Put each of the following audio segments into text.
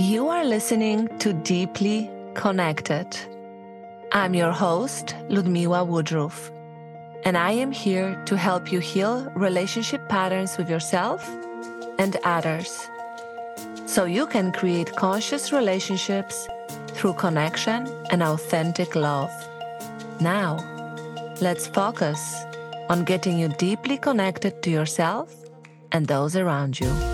You are listening to Deeply Connected. I'm your host, Ludmila Woodruff, and I am here to help you heal relationship patterns with yourself and others so you can create conscious relationships through connection and authentic love. Now, let's focus on getting you deeply connected to yourself and those around you.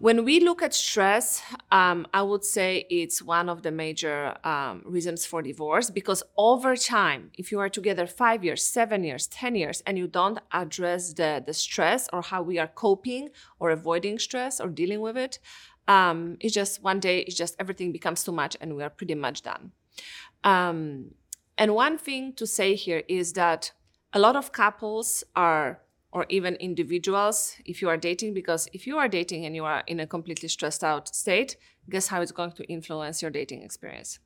When we look at stress, um, I would say it's one of the major um, reasons for divorce because over time, if you are together five years, seven years, 10 years, and you don't address the, the stress or how we are coping or avoiding stress or dealing with it, um, it's just one day, it's just everything becomes too much and we are pretty much done. Um, and one thing to say here is that a lot of couples are or even individuals if you are dating because if you are dating and you are in a completely stressed out state guess how it's going to influence your dating experience?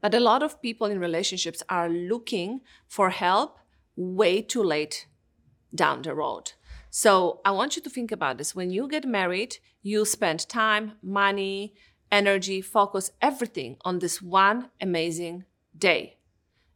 But a lot of people in relationships are looking for help way too late down the road. So i want you to think about this. When you get married you spend time money energy focus everything on this one amazing day.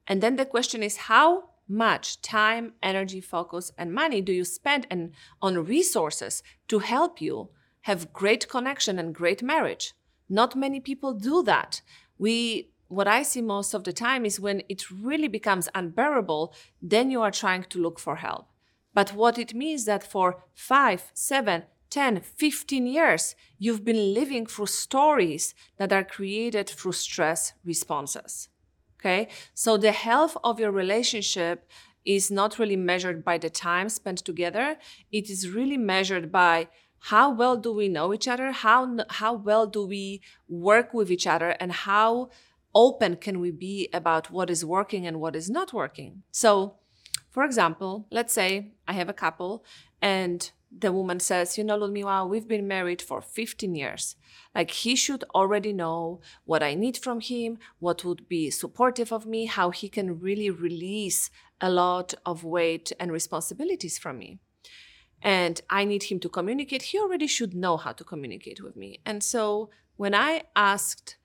And then the question is how much time, energy, focus, and money do you spend and on resources to help you have great connection and great marriage? Not many people do that. We what I see most of the time is when it really becomes unbearable, then you are trying to look for help. But what it means that for five, seven, 10, 15 years, you've been living through stories that are created through stress responses. Okay. So the health of your relationship is not really measured by the time spent together. It is really measured by how well do we know each other? How, how well do we work with each other? And how open can we be about what is working and what is not working? So, for example, let's say I have a couple and the woman says, You know, Ludmila, we've been married for 15 years. Like, he should already know what I need from him, what would be supportive of me, how he can really release a lot of weight and responsibilities from me. And I need him to communicate. He already should know how to communicate with me. And so, when I asked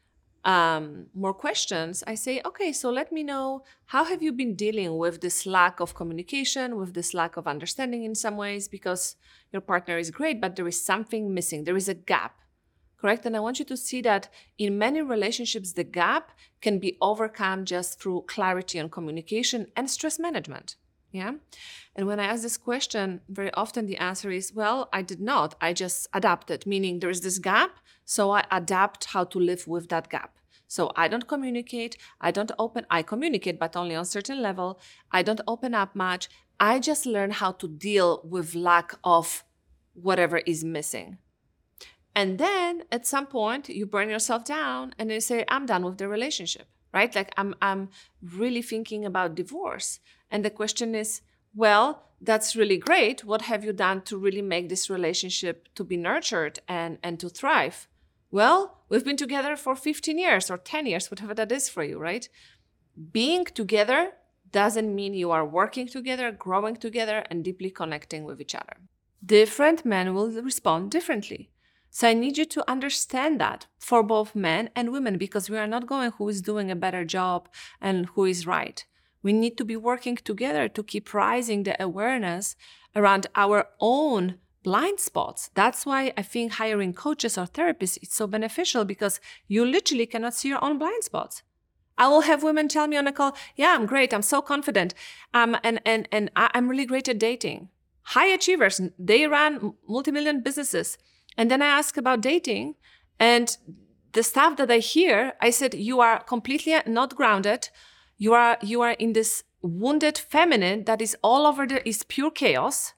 um, more questions, I say, okay, so let me know how have you been dealing with this lack of communication, with this lack of understanding in some ways, because your partner is great, but there is something missing. There is a gap, correct? And I want you to see that in many relationships, the gap can be overcome just through clarity on communication and stress management. Yeah. And when I ask this question, very often the answer is, well, I did not. I just adapted, meaning there is this gap. So I adapt how to live with that gap. So I don't communicate. I don't open, I communicate, but only on certain level. I don't open up much. I just learn how to deal with lack of whatever is missing. And then at some point you burn yourself down and you say, I'm done with the relationship, right? Like I'm I'm really thinking about divorce. And the question is, well, that's really great. What have you done to really make this relationship to be nurtured and, and to thrive? Well, we've been together for 15 years or 10 years, whatever that is for you, right? Being together doesn't mean you are working together, growing together, and deeply connecting with each other. Different men will respond differently. So I need you to understand that for both men and women because we are not going who is doing a better job and who is right. We need to be working together to keep rising the awareness around our own blind spots. That's why I think hiring coaches or therapists is so beneficial because you literally cannot see your own blind spots. I will have women tell me on a call, "Yeah, I'm great. I'm so confident. Um, and and and I'm really great at dating." High achievers, they run multi-million businesses. And then I ask about dating, and the stuff that I hear, I said, "You are completely not grounded." You are you are in this wounded feminine that is all over the is pure chaos.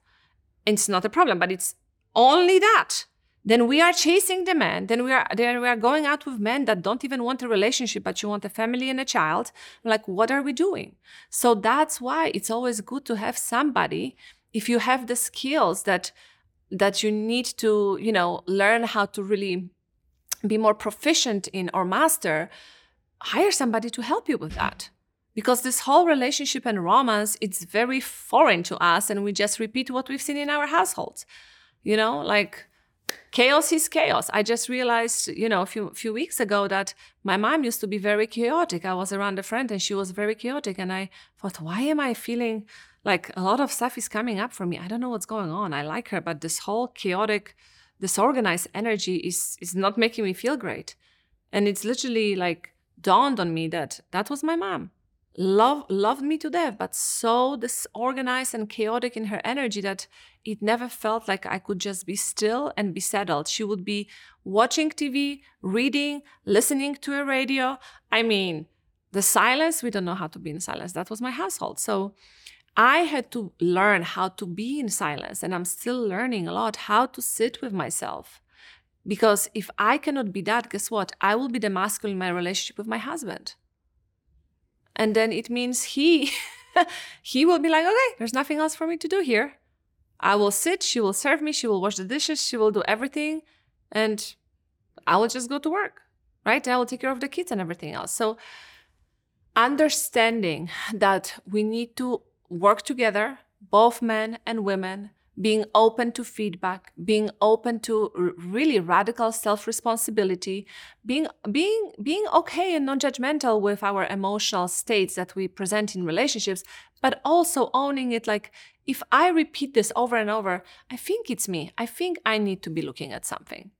It's not a problem but it's only that. Then we are chasing the man. Then we are then we are going out with men that don't even want a relationship but you want a family and a child. Like what are we doing? So that's why it's always good to have somebody if you have the skills that that you need to you know learn how to really be more proficient in or master hire somebody to help you with that because this whole relationship and romance it's very foreign to us and we just repeat what we've seen in our households. You know like chaos is chaos. I just realized you know a few few weeks ago that my mom used to be very chaotic. I was around a friend and she was very chaotic and i thought why am i feeling like a lot of stuff is coming up for me? I don't know what's going on. I like her but this whole chaotic disorganized energy is is not making me feel great. And it's literally like dawned on me that that was my mom love loved me to death but so disorganized and chaotic in her energy that it never felt like i could just be still and be settled. She would be watching tv reading listening to a radio. I mean the silence we don't know how to be in silence. That was my household. So i had to learn how to be in silence and i'm still learning a lot how to sit with myself. Because if i cannot be that guess what? I will be the masculine in my relationship with my husband and then it means he he will be like okay there's nothing else for me to do here. I will sit she will serve me she will wash the dishes she will do everything and i will just go to work right? I will take care of the kids and everything else. So understanding that we need to work together both men and women being open to feedback being open to r- really radical self-responsibility being being being okay and non-judgmental with our emotional states that we present in relationships but also owning it like if i repeat this over and over i think it's me. I think i need to be looking at something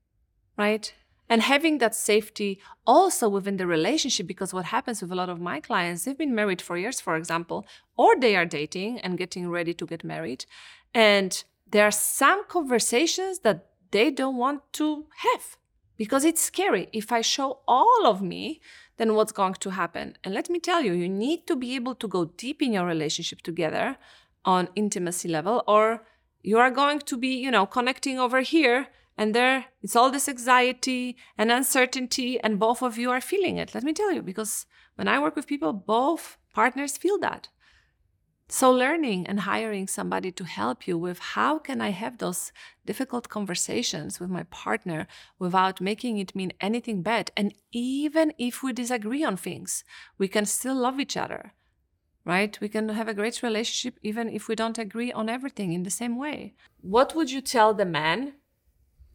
right? And having that safety also within the relationship because what happens with a lot of my clients they've been married for years for example or they are dating and getting ready to get married and there are some conversations that they don't want to have because it's scary. If I show all of me, then what's going to happen? And let me tell you, you need to be able to go deep in your relationship together on intimacy level, or you are going to be, you know, connecting over here and there it's all this anxiety and uncertainty and both of you are feeling it let me tell you because when i work with people both partners feel that so, learning and hiring somebody to help you with how can I have those difficult conversations with my partner without making it mean anything bad. And even if we disagree on things, we can still love each other, right? We can have a great relationship even if we don't agree on everything in the same way. What would you tell the man?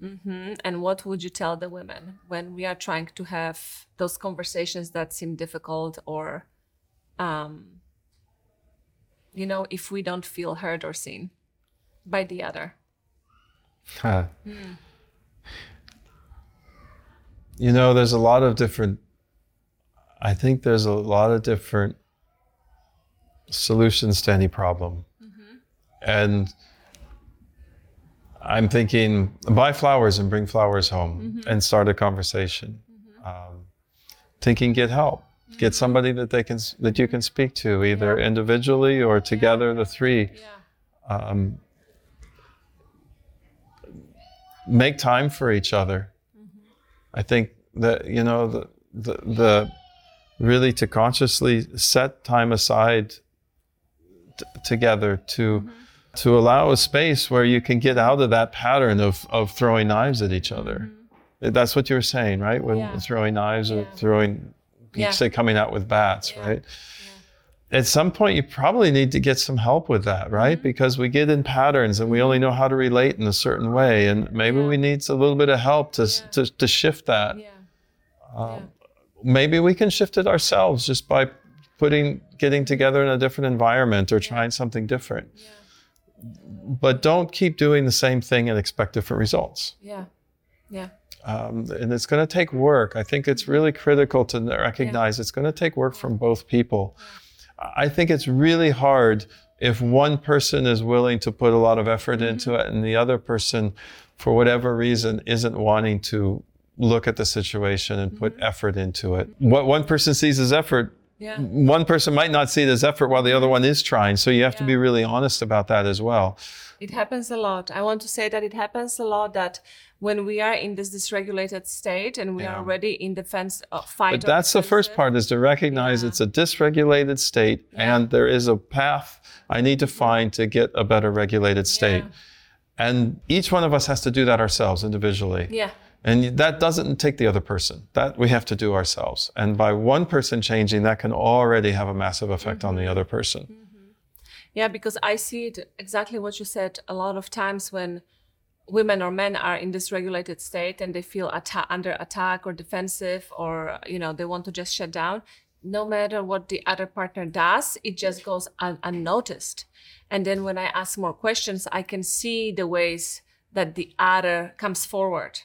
Mm-hmm. And what would you tell the women when we are trying to have those conversations that seem difficult or um, you know, if we don't feel heard or seen by the other. Huh. Mm. You know, there's a lot of different, I think there's a lot of different solutions to any problem. Mm-hmm. And I'm thinking, buy flowers and bring flowers home mm-hmm. and start a conversation. Mm-hmm. Um, thinking, get help get somebody that they can that you can speak to either yeah. individually or together the three yeah. um, make time for each other mm-hmm. i think that you know the, the the really to consciously set time aside t- together to mm-hmm. to allow a space where you can get out of that pattern of of throwing knives at each other mm-hmm. that's what you were saying right when yeah. throwing knives or throwing yeah. say coming out with bats, yeah. right? Yeah. At some point, you probably need to get some help with that, right? Mm-hmm. Because we get in patterns and we only know how to relate in a certain way, and maybe we need a little bit of help to to, to shift that. Um, maybe we can shift it ourselves just by putting getting together in a different environment or trying something different. But don't keep doing the same thing and expect different results. Yeah. Yeah. Um, and it's going to take work. I think it's really critical to recognize yeah. it's going to take work from both people. I think it's really hard if one person is willing to put a lot of effort mm-hmm. into it and the other person, for whatever reason, isn't wanting to look at the situation and put mm-hmm. effort into it. What one person sees as effort, yeah. one person might not see it as effort while the other one is trying. So you have yeah. to be really honest about that as well. It happens a lot. I want to say that it happens a lot that when we are in this dysregulated state and we yeah. are already in defense of uh, fight. But that's the first part is to recognize yeah. it's a dysregulated state yeah. and there is a path I need to find to get a better regulated state. And each one of us has to do that ourselves individually. Yeah. And that doesn't take the other person. That we have to do ourselves. And by one person changing, that can already have a massive effect on the mm-hmm. other person. Mm-hmm. Yeah, because I see it exactly what you said a lot of times when women or men are in dysregulated state and they feel atta- under attack or defensive or you know they want to just shut down no matter what the other partner does it just goes un- unnoticed. And then when i ask more questions i can see the ways that the other comes forward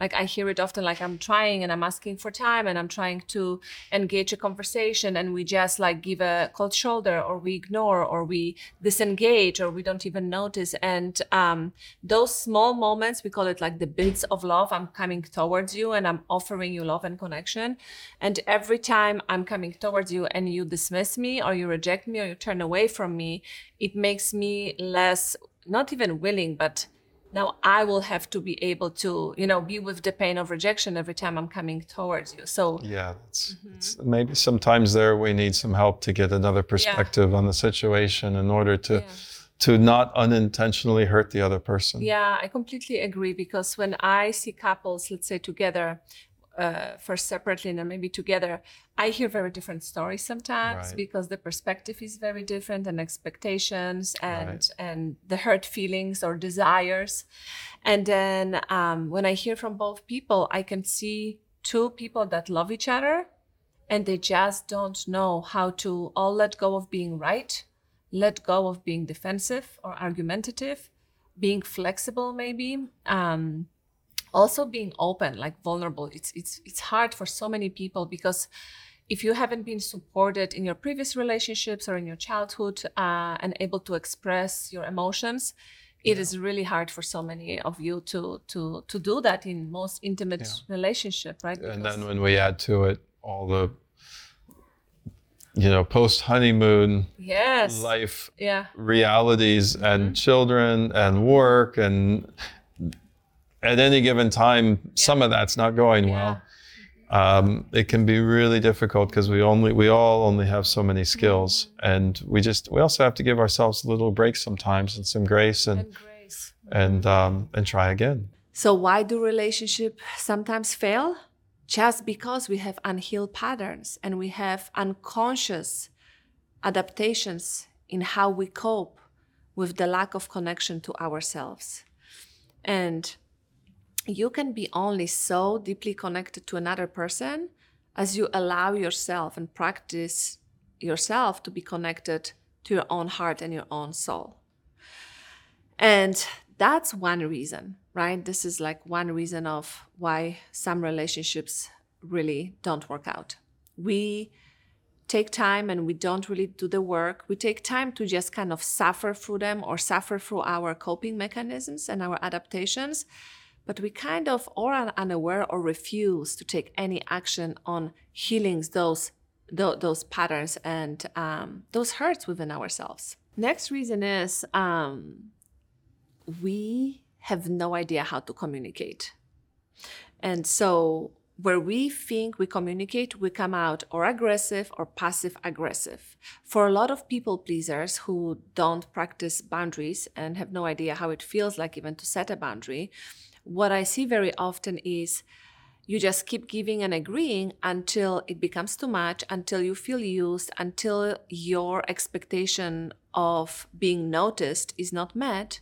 like i hear it often like i'm trying and i'm asking for time and i'm trying to engage a conversation and we just like give a cold shoulder or we ignore or we disengage or we don't even notice. And um, those small moments we call it like the bits of love i'm coming towards you and i'm offering you love and connection. And every time i'm coming towards you and you dismiss me or you reject me or you turn away from me it makes me less not even willing but now I will have to be able to, you know, be with the pain of rejection every time I'm coming towards you. So yeah, it's, mm-hmm. it's maybe sometimes there we need some help to get another perspective on the situation in order to Yeah. to not unintentionally hurt the other person. Yeah, I completely agree because when I see couples, let's say together, uh, first separately and then maybe together, I hear very different stories sometimes Right. because the perspective is very different and expectations and Right. and the hurt feelings or desires. And then um, when I hear from both people, I can see two people that love each other and they just don't know how to all let go of being right, let go of being defensive or argumentative, being flexible maybe, um, also being open, like vulnerable. It's it's it's hard for so many people because if you haven't been supported in your previous relationships or in your childhood uh, and able to express your emotions, it is really hard for so many of you to to to do that in most intimate relationship, right? And then when we add to it all the you know, post honeymoon yes, life yeah. realities Mm-hmm. and children and work and at any given time some of that's not going well um, it can be really difficult because we only we all only have so many skills Mm-hmm. and we just we also have to give ourselves a little break sometimes and some grace and And grace. and um, and try again So why do relationships sometimes fail? Just because we have unhealed patterns and we have unconscious adaptations in how we cope with the lack of connection to ourselves. And you can be only so deeply connected to another person as you allow yourself and practice yourself to be connected to your own heart and your own soul. And that's one reason, right? This is like one reason of why some relationships really don't work out. We take time and we don't really do the work. We take time to just kind of suffer through them or suffer through our coping mechanisms and our adaptations. But we kind of or are unaware or refuse to take any action on healing those tho- those patterns and um, those hurts within ourselves. Next reason is um, we have no idea how to communicate. And so, where we think we communicate, we come out or aggressive or passive aggressive. For a lot of people pleasers who don't practice boundaries and have no idea how it feels like even to set a boundary, what I see very often is you just keep giving and agreeing until it becomes too much, until you feel used, until your expectation of being noticed is not met.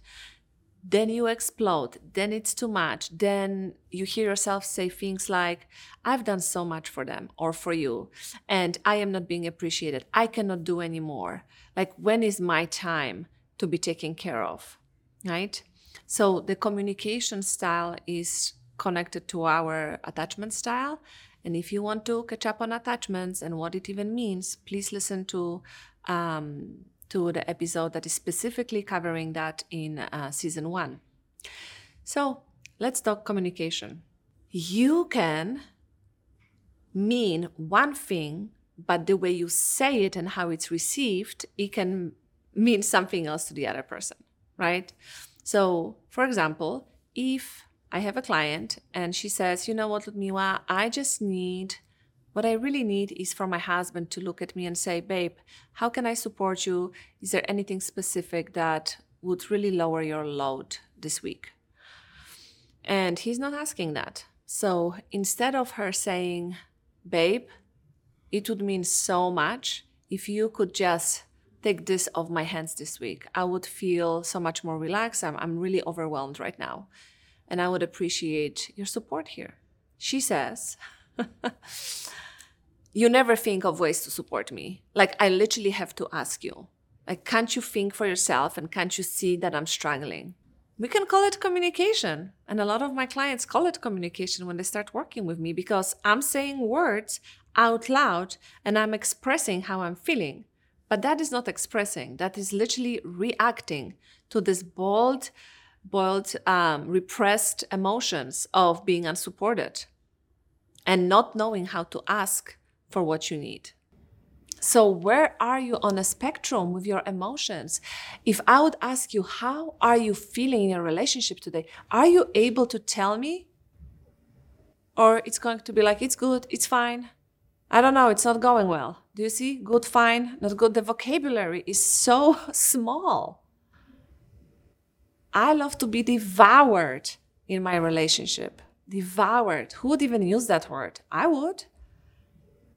Then you explode then it's too much then you hear yourself say things like i've done so much for them or for you and i am not being appreciated. I cannot do anymore. Like when is my time to be taken care of right so the communication style is connected to our attachment style and if you want to catch up on attachments and what it even means please listen to um, to the episode that is specifically covering that in uh, season one. So let's talk communication. You can mean one thing, but the way you say it and how it's received, it can mean something else to the other person, right? So, for example, if I have a client and she says, you know what, Ludmila, I just need what I really need is for my husband to look at me and say, Babe, how can I support you? Is there anything specific that would really lower your load this week? And he's not asking that. So instead of her saying, Babe, it would mean so much if you could just take this off my hands this week. I would feel so much more relaxed. I'm, I'm really overwhelmed right now. And I would appreciate your support here. She says, You never think of ways to support me. Like, I literally have to ask you. Like, can't you think for yourself and can't you see that I'm struggling? We can call it communication. And a lot of my clients call it communication when they start working with me because I'm saying words out loud and I'm expressing how I'm feeling. But that is not expressing, that is literally reacting to this bold, boiled, um, repressed emotions of being unsupported and not knowing how to ask for what you need. So, where are you on a spectrum with your emotions? If I would ask you, how are you feeling in your relationship today? Are you able to tell me? Or it's going to be like, it's good, it's fine. I don't know, it's not going well. Do you see? Good, fine, not good. The vocabulary is so small. I love to be devoured in my relationship. Devoured. Who would even use that word? I would.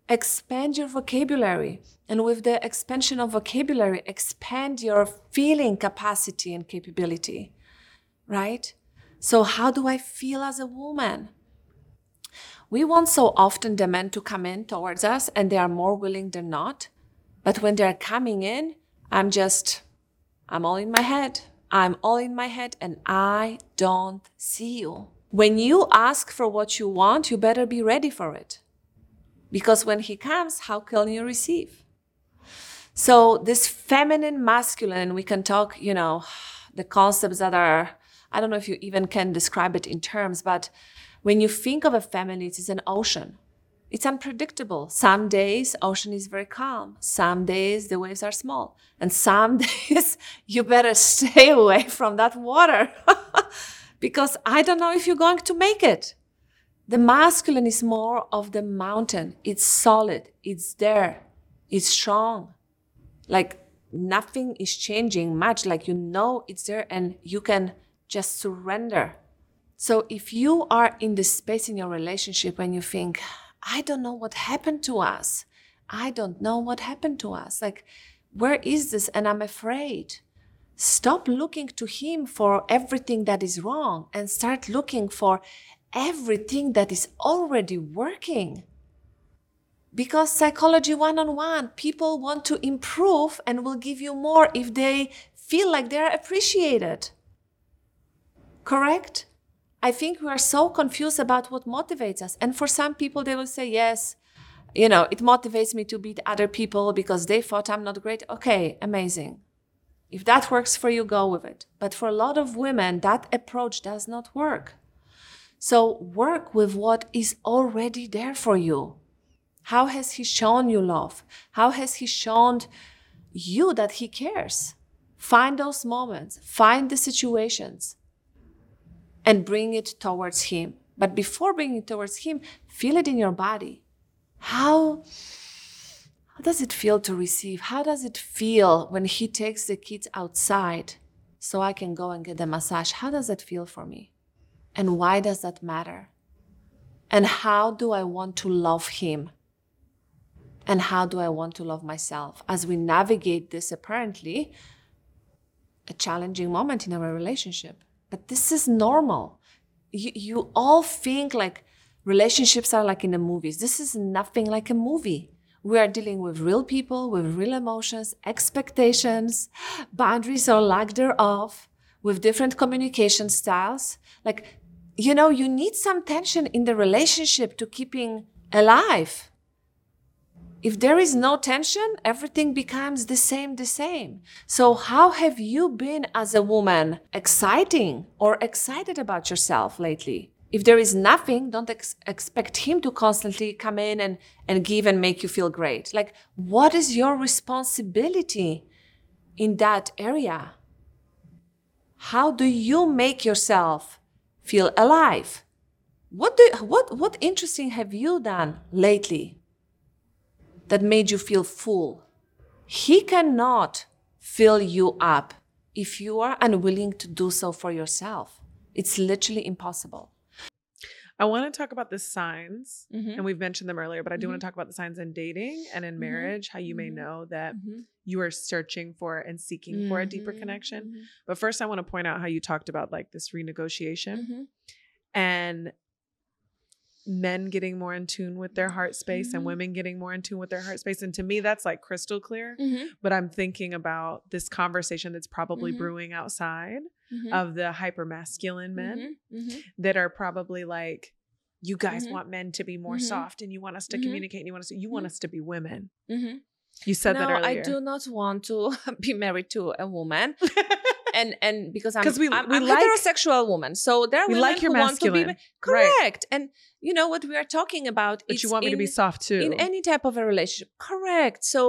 Expand your vocabulary. And with the expansion of vocabulary, expand your feeling capacity and capability. Right? So, how do I feel as a woman? We want so often the men to come in towards us and they are more willing than not. But when they're coming in, I'm just, I'm all in my head. I'm all in my head and I don't see you. When you ask for what you want, you better be ready for it. Because when he comes, how can you receive? So, this feminine, masculine, we can talk, you know, the concepts that are, I don't know if you even can describe it in terms, but when you think of a family, it is an ocean. It's unpredictable. Some days ocean is very calm. Some days the waves are small. And some days you better stay away from that water because I don't know if you're going to make it. The masculine is more of the mountain. It's solid. It's there. It's strong. Like nothing is changing much. Like you know it's there and you can just surrender so if you are in this space in your relationship when you think, I don't know what happened to us, I don't know what happened to us, like, where is this? And I'm afraid. Stop looking to Him for everything that is wrong and start looking for everything that is already working. Because psychology one on one, people want to improve and will give you more if they feel like they're appreciated. Correct? I think we are so confused about what motivates us. And for some people, they will say, yes, you know, it motivates me to beat other people because they thought I'm not great. Okay, amazing. If that works for you, go with it. But for a lot of women, that approach does not work. So work with what is already there for you. How has he shown you love? How has he shown you that he cares? Find those moments, find the situations, and bring it towards Him. But before bringing it towards Him, feel it in your body. How, how does it feel to receive? How does it feel when He takes the kids outside so I can go and get the massage? How does that feel for me? And why does that matter? And how do I want to love Him? And how do I want to love myself? As we navigate this, apparently, a challenging moment in our relationship. But this is normal. You, you all think like relationships are like in the movies. This is nothing like a movie. We are dealing with real people, with real emotions, expectations, boundaries or lack thereof, with different communication styles. Like, you know, you need some tension in the relationship to keeping alive if there is no tension, everything becomes the same, the same. So, how have you been as a woman exciting or excited about yourself lately? If there is nothing, don't ex- expect him to constantly come in and, and give and make you feel great. Like, what is your responsibility in that area? How do you make yourself feel alive? What, do, what, what interesting have you done lately? That made you feel full. He cannot fill you up if you are unwilling to do so for yourself. It's literally impossible. I want to talk about the signs, Mhm. and we've mentioned them earlier, but I do want Mhm. to talk about the signs in dating and in Mhm. marriage, how you may Mhm. know that Mhm. you are searching for and seeking for a deeper connection. But first, I want to point out how you talked about like this renegotiation and men getting more in tune with their heart space and Mhm. women getting more in tune with their heart space. And to me, that's like crystal clear. Mhm. But I'm thinking about this conversation that's probably Mhm. brewing outside Mhm. of the hyper masculine men Mhm. Mhm. that are probably like, you guys want men to be more soft and you want us to communicate and you want us to, you want us to be women. You said no, that earlier. I do not want to be married to a woman. and and because I'm 'Cause we- I'm, we I'm like- heterosexual woman, so there are We women like your who want to be masculine. Right. correct. And you know what we are talking about? but you want me to be soft too. in any type of a relationship correct so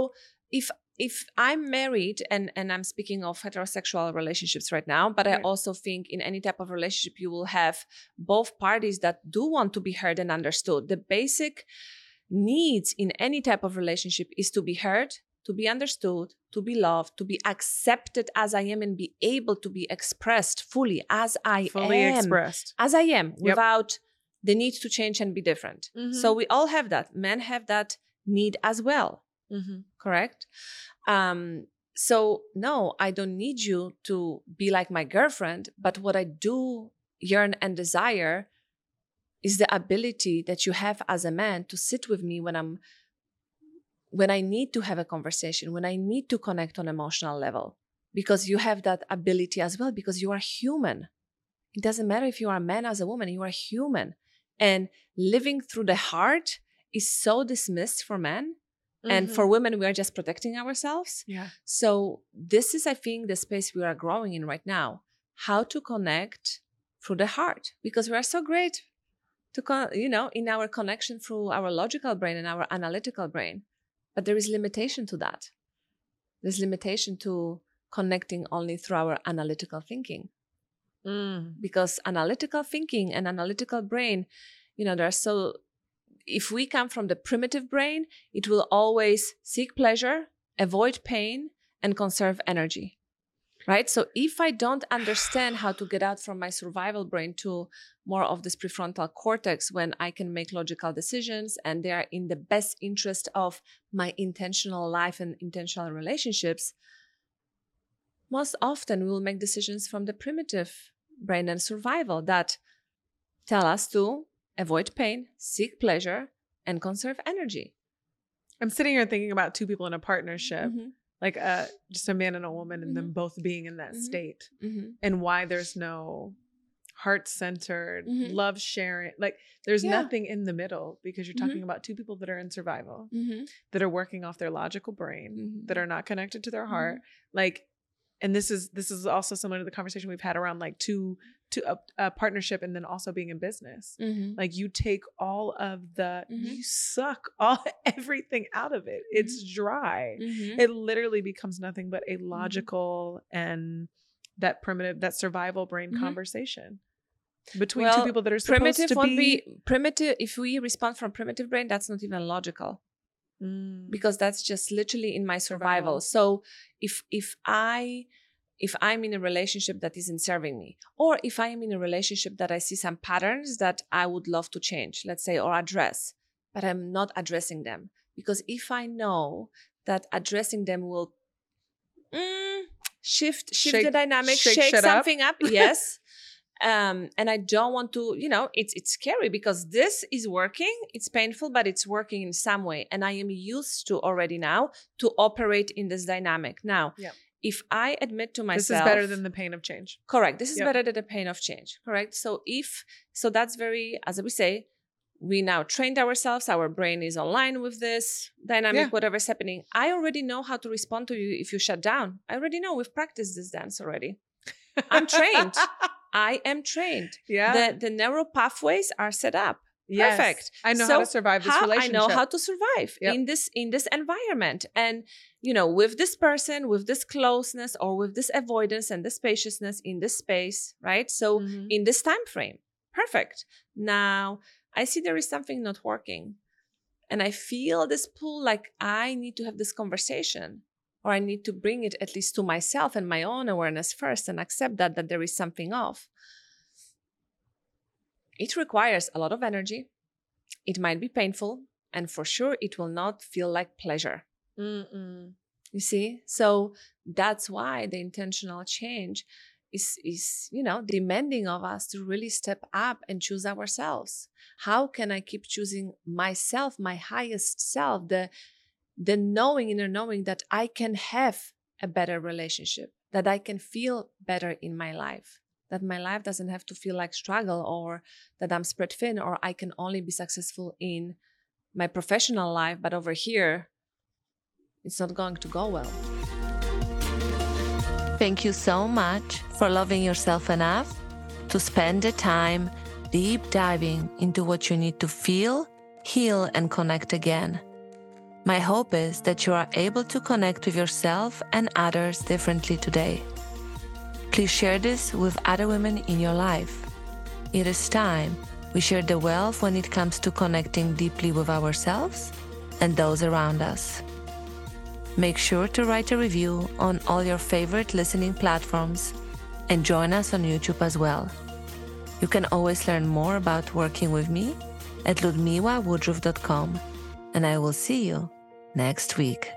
if if i'm married and and i'm speaking of heterosexual relationships right now but i also think in any type of relationship you will have both parties that do want to be heard and understood the basic needs in any type of relationship is to be heard to be understood to be loved to be accepted as i am and be able to be expressed fully as i fully am expressed. as i am without the need to change and be different Mhm. so we all have that. Men have that need as well, Mhm. correct? Um, so no, I don't need you to be like my girlfriend, but what I do yearn and desire is the ability that you have as a man to sit with me when I'm when I need to have a conversation, when I need to connect on emotional level, because you have that ability as well, because you are human. It doesn't matter if you are a man as a woman, you are human. And living through the heart is so dismissed for men. And Mhm. for women, we are just protecting ourselves. yeah. So, this is, I think, the space we are growing in right now how to connect through the heart, because we are so great to, con- you know, in our connection through our logical brain and our analytical brain. But there is limitation to that. There's limitation to connecting only through our analytical thinking Mm. because analytical thinking and analytical brain you know they're so if we come from the primitive brain it will always seek pleasure avoid pain and conserve energy right so if i don't understand how to get out from my survival brain to more of this prefrontal cortex when i can make logical decisions and they are in the best interest of my intentional life and intentional relationships most often we will make decisions from the primitive brain and survival that tell us to avoid pain, seek pleasure, and conserve energy. I'm sitting here thinking about two people in a partnership, Mhm, like uh, just a man and a woman, and them Mhm. both being in that Mhm. state, mhm, and why there's no heart centered, Mhm. love sharing. Like there's Yeah. nothing in the middle because you're talking about two people that are in survival, mhm, that are working off their logical brain, that are not connected to their heart. Like, and this is this is also similar to the conversation we've had around like two to a, a partnership and then also being in business. Mhm. Like you take all of the Mhm. you suck all everything out of it. It's Mm-hmm. dry. Mhm. It literally becomes nothing but a Mm-hmm. logical and that primitive that survival brain Mhm. conversation between Well, two people that are supposed primitive to be, be primitive if we respond from primitive brain that's not even logical Mm, because that's just literally in my survival. Survival. So if if I if I'm in a relationship that isn't serving me, or if I am in a relationship that I see some patterns that I would love to change, let's say, or address, but I'm not addressing them. Because if I know that addressing them will mm, shift shift the Shake- dynamic, shake shake, shit up. something up, yes. Um, and I don't want to, you know, it's it's scary because this is working. It's painful, but it's working in some way, and I am used to already now to operate in this dynamic. Now, Yep. if I admit to myself, this is better than the pain of change. correct. This is Yep. better than the pain of change. Correct. So if so, that's very as we say. We now trained ourselves. Our brain is online with this dynamic, Yeah. whatever's happening. I already know how to respond to you if you shut down. I already know. We've practiced this dance already. I'm trained. I am trained. yeah. The the neural pathways are set up. Yes. perfect. I know So how to survive this how relationship. I know how to survive Yep. in this in this environment, and you know, with this person, with this closeness, or with this avoidance and this spaciousness in this space, right? So Mhm. in this time frame, perfect. Now I see there is something not working, and I feel this pull like I need to have this conversation. Or I need to bring it at least to myself and my own awareness first and accept that that there is something off it requires a lot of energy. It might be painful, and for sure, it will not feel like pleasure. Mm-mm. You see? So that's why the intentional change is, is, you know, demanding of us to really step up and choose ourselves. How can I keep choosing myself, my highest self, the the knowing, inner knowing that I can have a better relationship, that I can feel better in my life, that my life doesn't have to feel like struggle or that I'm spread thin or I can only be successful in my professional life, but over here, it's not going to go well. Thank you so much for loving yourself enough to spend the time deep diving into what you need to feel, heal, and connect again. My hope is that you are able to connect with yourself and others differently today. Please share this with other women in your life. It is time we share the wealth when it comes to connecting deeply with ourselves and those around us. Make sure to write a review on all your favorite listening platforms and join us on YouTube as well. You can always learn more about working with me at ludmilawoodruff.com, and I will see you next week.